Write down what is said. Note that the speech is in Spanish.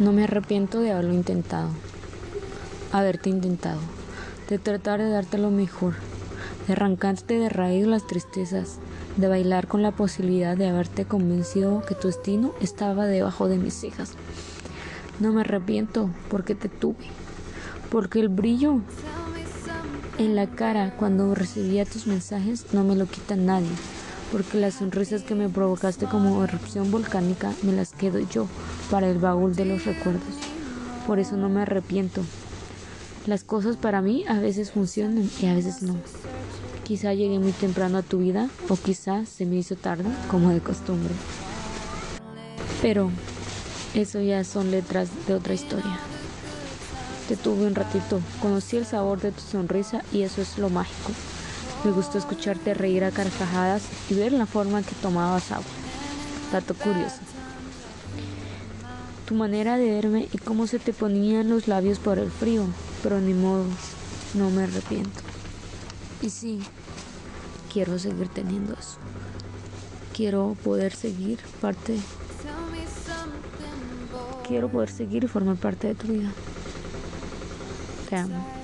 No me arrepiento de haberlo intentado, haberte intentado, de tratar de darte lo mejor, de arrancarte de raíz las tristezas, de bailar con la posibilidad de haberte convencido que tu destino estaba debajo de mis cejas. No me arrepiento porque te tuve, porque el brillo en la cara cuando recibía tus mensajes no me lo quita nadie, porque las sonrisas que me provocaste como erupción volcánica me las quedo yo para el baúl de los recuerdos. Por eso no me arrepiento. Las cosas para mí a veces funcionan y a veces no. Quizá llegué muy temprano a tu vida o quizá se me hizo tarde, como de costumbre. Pero eso ya son letras de otra historia. Te tuve un ratito, conocí el sabor de tu sonrisa y eso es lo mágico. Me gustó escucharte reír a carcajadas y ver la forma que tomabas agua. Dato curioso tu manera de verme y cómo se te ponían los labios por el frío, pero ni modo, no me arrepiento. Y sí, quiero seguir teniendo eso. Quiero poder seguir parte. Quiero poder seguir y formar parte de tu vida. Te amo.